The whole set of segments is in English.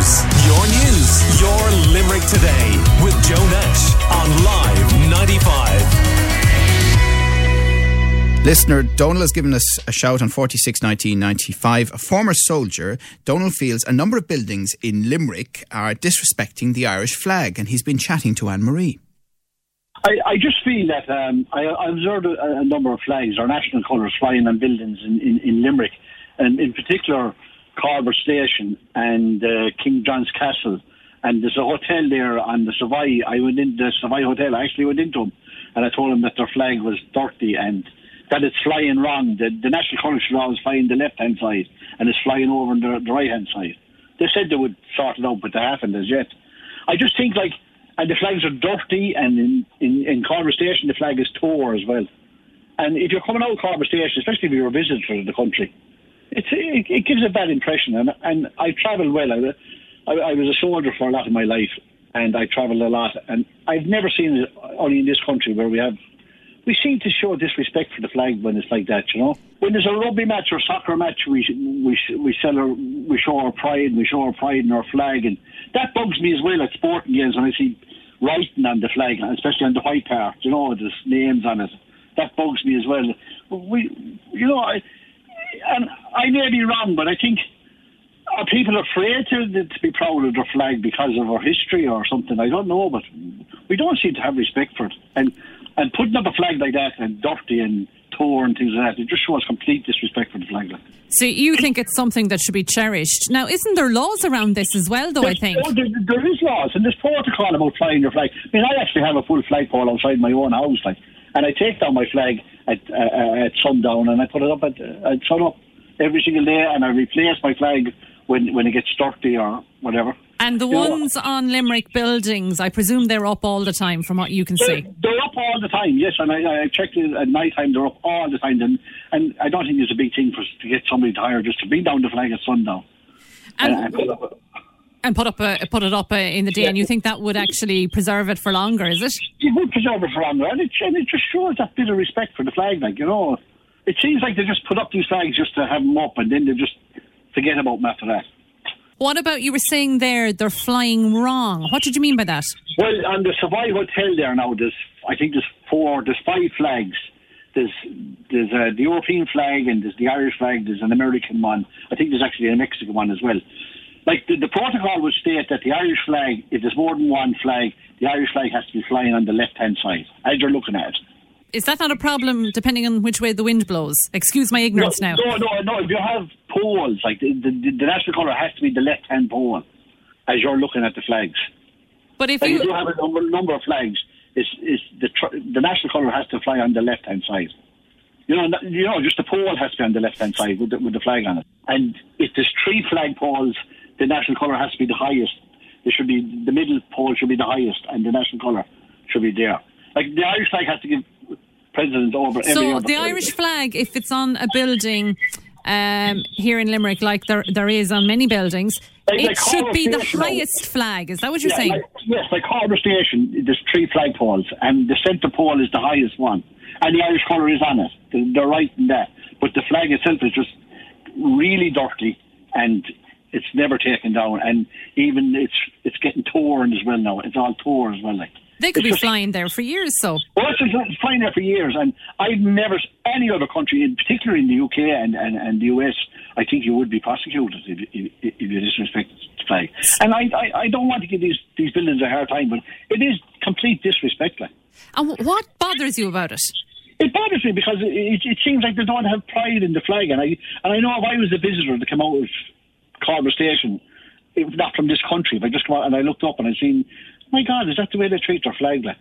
News. Your news. Your Limerick today with Joe Nash on Live 95. Listener, Donal has given us a shout on 461995. A former soldier, Donal feels a number of buildings in Limerick are disrespecting the Irish flag, and he's been chatting to Anne Marie. I, I just feel that um, I, I observed a, a number of flags or national colours flying on buildings in, in, in Limerick, and in particular Colbert Station and uh, King John's Castle. And there's a hotel there on the Savoy. I went in the Savoy Hotel. I actually went into them, and I told them that their flag was dirty and that it's flying wrong. The, the national colours should always fly in the left hand side, and it's flying over on the, the right hand side. They said they would sort it out, but they haven't as yet. I just think like and the flags are dirty, and in, in, in Colbert Station the flag is tore as well. And if you're coming out of Colbert Station, especially if you're a visitor to the country, it, it gives a bad impression. And, and I travel well. I, I, I was a soldier for a lot of my life, and I travelled a lot. And I've never seen it only in this country where we have we seem to show disrespect for the flag when it's like that, you know. When there's a rugby match or soccer match, we we we sell our, we show our pride, we show our pride in our flag, and that bugs me as well at sporting games when I see writing on the flag, especially on the white part, you know, there's names on it. That bugs me as well. We, you know, I, and I may be wrong, but I think are people afraid to, to be proud of their flag because of our history or something? I don't know, but we don't seem to have respect for it. And and putting up a flag like that and dirty and tore and things like that, it just shows complete disrespect for the flag. So you think it's something that should be cherished? Now, isn't there laws around this as well, though? There's, I think oh, there, there is laws, and there's protocol about flying your flag. I mean, I actually have a full flagpole outside my own house, like, and I take down my flag at uh, at sundown and I put it up at, at sun up every single day, and I replace my flag when when it gets dirty or whatever. And the You know, ones on Limerick buildings, I presume they're up all the time, from what you can They're, see. they're up all the time, yes, and I, I checked it at night time. They're up all the time, and, and I don't think it's a big thing for to get somebody to hire just to bring down the flag at sundown. And, and put up a- and put up a, put it up uh, in the day, and you think that would actually preserve it for longer? Is it? it would preserve it for longer, and it, and it just shows that bit of respect for the flag. Like you know, it seems like they just put up these flags just to have them up, and then they just forget about them after that. What about you were saying there? They're flying wrong. What did you mean by that? Well, on the Savoy Hotel there now, there's I think there's four, there's five flags. There's there's uh, the European flag and there's the Irish flag. There's an American one. I think there's actually a Mexican one as well. Like the, the protocol would state that the Irish flag, if there's more than one flag, the Irish flag has to be flying on the left hand side as you're looking at it. Is that not a problem depending on which way the wind blows? Excuse my ignorance no, now. No, no, no. If you have poles, like the, the, the national colour has to be the left hand pole as you're looking at the flags. But if Like you you have a number, number of flags, it's, it's the tr- the national colour has to fly on the left hand side. You know, you know, just the pole has to be on the left hand side with the, with the flag on it. And if there's three flag poles, the national colour has to be the highest. It should be the middle pole should be the highest, and the national colour should be there. Like the Irish flag has to give precedence over every so the. Irish flag, if it's on a building um, here in Limerick, like there there is on many buildings, Like- it like should be the highest flag. Is that what you're Yeah, saying? Like, yes, like Colbert Station, there's three flag poles, and the centre pole is the highest one, and the Irish colour is on it. They're- They're right in that, but the flag itself is just really dirty, and it's never taken down, and even it's it's getting torn as well now. It's all torn as well, like. They could it's be just- flying there for years. So Well, it's flying there for years, and I've never any other country, in particular in the UK and, and, and the US, I think you would be prosecuted if, if, if you disrespect the flag. And I, I, I don't want to give these these buildings a hard time, but it is complete disrespect. Like. and what bothers you about it? It bothers me because it, it, it seems like they don't have pride in the flag, and I and I know if I was a visitor to come out of Colbert Station, if not from this country, if I just come out and I looked up and I seen, my God, is that the way they treat their flag? Like?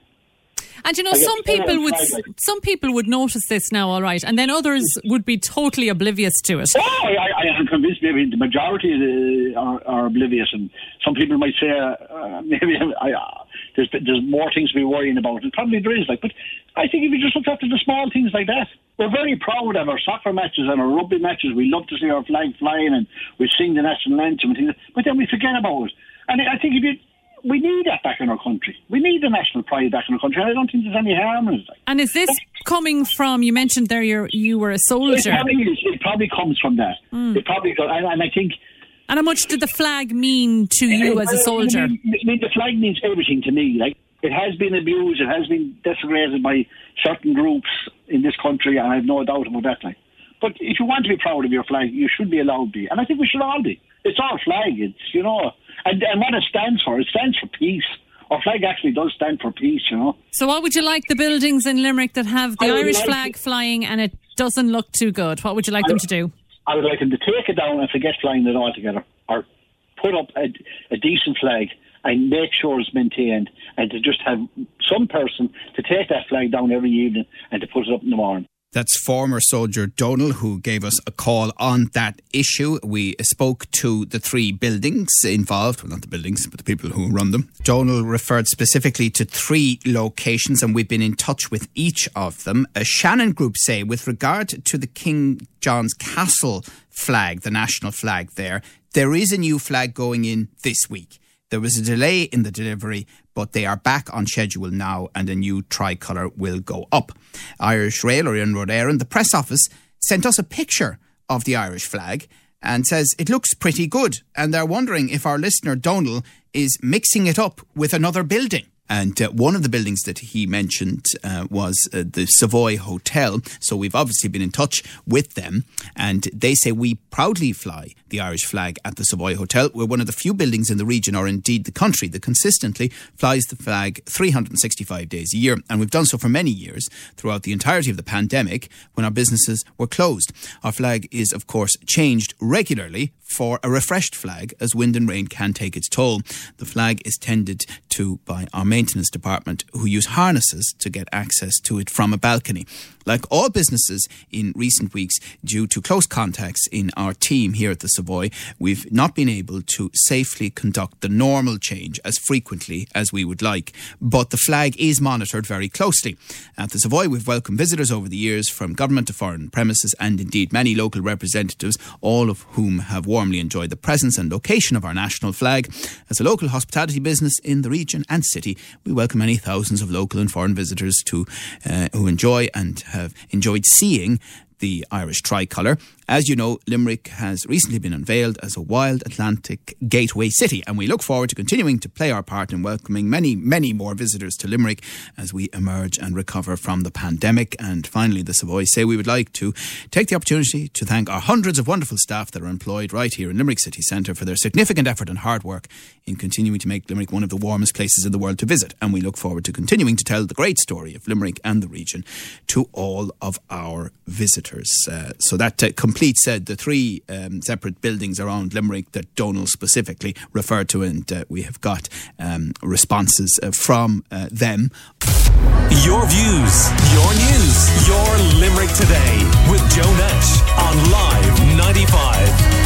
And you know, some people would some people would notice this now, all right, and then others would be totally oblivious to it. Oh, I, I am convinced maybe the majority uh, are, are oblivious, and some people might say uh, maybe I, uh, there's there's more things to be worrying about, and probably there is. Like, but I think if you just look after the small things like that, we're very proud of our soccer matches and our rugby matches. We love to see our flag flying, and we sing the national anthem and things. But then we forget about it, and I think if you. We need that back in our country. We need the national pride back in our country. I don't think there's any harm in it. And is this coming from? You mentioned there you're, you were a It soldier. probably, is. it probably comes from that. Hmm. It probably, and, and I think And how much did the flag mean to you as a soldier? I mean, the flag means everything to me. Like it has been abused, it has been desecrated by certain groups in this country, and I have no doubt about that. Like, but if you want to be proud of your flag, you should be allowed to be, and I think we should all be. It's our flag. It's you know, and, and what it stands for, it stands for peace. Our flag actually does stand for peace, you know. So, what would you like the buildings in Limerick that have the Irish like flag flying and it doesn't look too good? What would you like them to do? I would like them to take it down and forget flying it altogether, or put up a, a decent flag and make sure it's maintained, and to just have some person to take that flag down every evening and to put it up in the morning. That's former soldier Donal who gave us a call on that issue. We spoke to the three buildings involved, well, not the buildings, but the people who run them. Donal referred specifically to three locations, and we've been in touch with each of them. A Shannon Group say, with regard to the King John's Castle flag, the national flag there, there is a new flag going in this week. There was a delay in the delivery, but they are back on schedule now and a new tricolour will go up. Irish Rail or Iarnród Éireann, the press office sent us a picture of the Irish flag and says it looks pretty good. And they're wondering if our listener Donal is mixing it up with another building. And uh, one of the buildings that he mentioned uh, was uh, the Savoy Hotel. So we've obviously been in touch with them. And they say we proudly fly the Irish flag at the Savoy Hotel. We're one of the few buildings in the region, or indeed the country, that consistently flies the flag 365 days a year. And we've done so for many years throughout the entirety of the pandemic when our businesses were closed. Our flag is, of course, changed regularly for a refreshed flag as wind and rain can take its toll. The flag is tended to by our maintenance department who use harnesses to get access to it from a balcony. Like all businesses in recent weeks, due to close contacts in our team here at the Savoy, we've not been able to safely conduct the normal change as frequently as we would like. But the flag is monitored very closely. At the Savoy, we've welcomed visitors over the years from government to foreign premises and indeed many local representatives, all of whom have warmly enjoyed the presence and location of our national flag. As a local hospitality business in the region and city, we welcome any thousands of local and foreign visitors to uh, who enjoy and have enjoyed seeing the Irish tricolour. As you know, Limerick has recently been unveiled as a wild Atlantic gateway city, and we look forward to continuing to play our part in welcoming many, many more visitors to Limerick as we emerge and recover from the pandemic. And finally, the Savoy say we would like to take the opportunity to thank our hundreds of wonderful staff that are employed right here in Limerick City Centre for their significant effort and hard work in continuing to make Limerick one of the warmest places in the world to visit. And we look forward to continuing to tell the great story of Limerick and the region to all of our visitors. Uh, so that uh, completes uh, the three um, separate buildings around Limerick that Donal specifically referred to, and uh, we have got um, responses uh, from them. Your views, your news, your Limerick today with Joe Nash on Live 95.